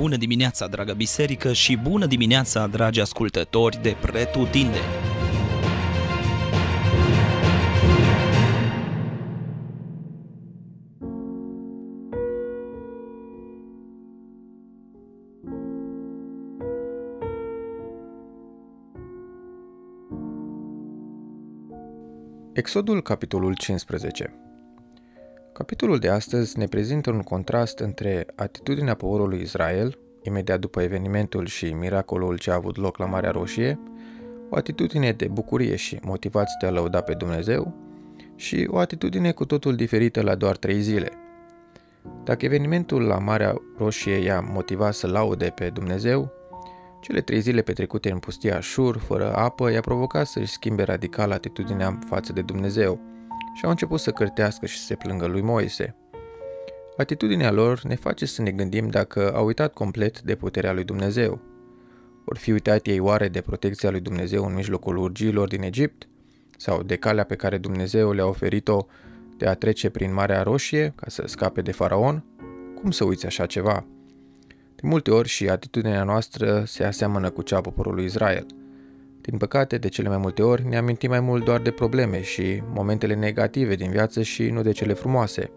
Bună dimineața, dragă biserică, și bună dimineața, dragi ascultători de Pretutindeni! Exodul, capitolul 15 Capitolul de astăzi ne prezintă un contrast între atitudinea poporului Israel, imediat după evenimentul și miracolul ce a avut loc la Marea Roșie, o atitudine de bucurie și motivați de a lăuda pe Dumnezeu, și o atitudine cu totul diferită la doar trei zile. Dacă evenimentul la Marea Roșie i-a motivat să laude pe Dumnezeu, cele trei zile petrecute în pustia Șur, fără apă, i-a provocat să-și schimbe radical atitudinea față de Dumnezeu și au început să cârtească și să se plângă lui Moise. Atitudinea lor ne face să ne gândim dacă au uitat complet de puterea lui Dumnezeu. Or fi uitat ei oare de protecția lui Dumnezeu în mijlocul urgiilor din Egipt? Sau de calea pe care Dumnezeu le-a oferit-o de a trece prin Marea Roșie ca să scape de faraon? Cum să uiți așa ceva? De multe ori și atitudinea noastră se aseamănă cu cea a poporului Israel. Din păcate, de cele mai multe ori, ne amintim mai mult doar de probleme și momentele negative din viață și nu de cele frumoase.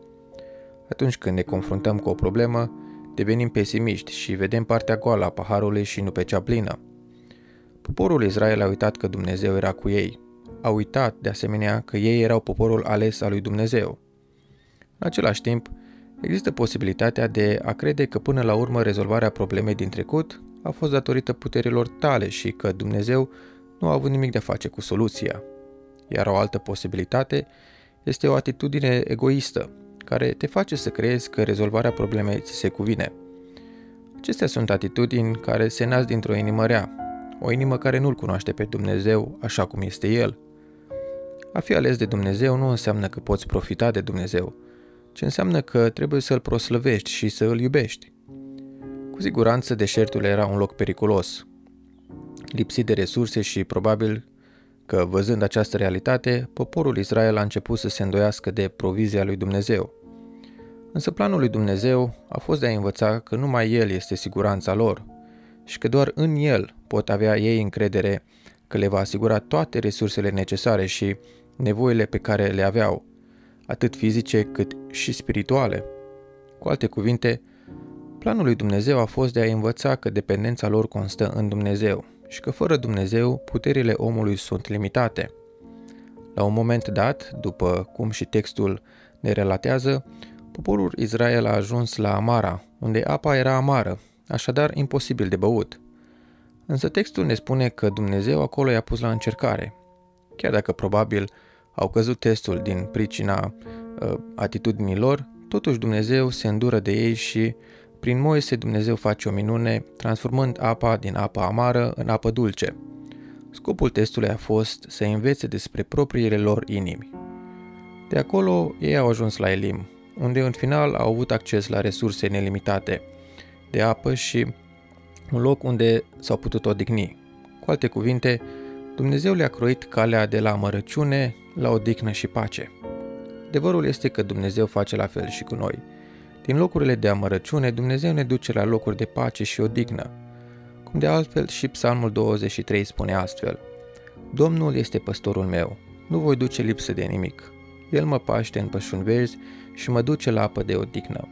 Atunci când ne confruntăm cu o problemă, devenim pesimiști și vedem partea goală a paharului și nu pe cea plină. Poporul Israel a uitat că Dumnezeu era cu ei. A uitat, de asemenea, că ei erau poporul ales al lui Dumnezeu. În același timp, Există posibilitatea de a crede că până la urmă rezolvarea problemei din trecut a fost datorită puterilor tale și că Dumnezeu nu a avut nimic de a face cu soluția. Iar o altă posibilitate este o atitudine egoistă, care te face să crezi că rezolvarea problemei ți se cuvine. Acestea sunt atitudini care se nasc dintr-o inimă rea, o inimă care nu-L cunoaște pe Dumnezeu așa cum este El. A fi ales de Dumnezeu nu înseamnă că poți profita de Dumnezeu, ce înseamnă că trebuie să-L proslăvești și să îl iubești. Cu siguranță deșertul era un loc periculos, lipsit de resurse și probabil că, văzând această realitate, poporul Israel a început să se îndoiască de provizia lui Dumnezeu. Însă planul lui Dumnezeu a fost de a învăța că numai El este siguranța lor și că doar în El pot avea ei încredere că le va asigura toate resursele necesare și nevoile pe care le aveau, atât fizice cât și spirituale. Cu alte cuvinte, planul lui Dumnezeu a fost de a învăța că dependența lor constă în Dumnezeu și că fără Dumnezeu puterile omului sunt limitate. La un moment dat, după cum și textul ne relatează, poporul Israel a ajuns la Amara, unde apa era amară, așadar imposibil de băut. Însă textul ne spune că Dumnezeu acolo i-a pus la încercare. Chiar dacă probabil au căzut testul din pricina uh, atitudinii lor, totuși Dumnezeu se îndură de ei și prin Moise Dumnezeu face o minune, transformând apa din apă amară în apă dulce. Scopul testului a fost să învețe despre propriile lor inimi. De acolo ei au ajuns la Elim, unde în final au avut acces la resurse nelimitate de apă și un loc unde s-au putut odihni. Cu alte cuvinte, Dumnezeu le-a croit calea de la amărăciune la odihnă și pace. Adevărul este că Dumnezeu face la fel și cu noi. Din locurile de amărăciune, Dumnezeu ne duce la locuri de pace și odihnă. Cum de altfel și Psalmul 23 spune astfel, Domnul este păstorul meu, nu voi duce lipsă de nimic. El mă paște în pășuni verzi și mă duce la apă de odihnă.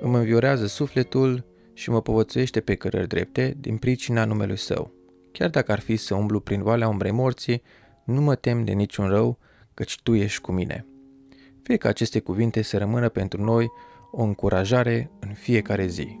Îmi înviorează sufletul și mă povățuiește pe cărări drepte din pricina numelui său. Chiar dacă ar fi să umblu prin valea umbrei morții, nu mă tem de niciun rău, căci Tu ești cu mine. Fie ca aceste cuvinte să rămână pentru noi o încurajare în fiecare zi.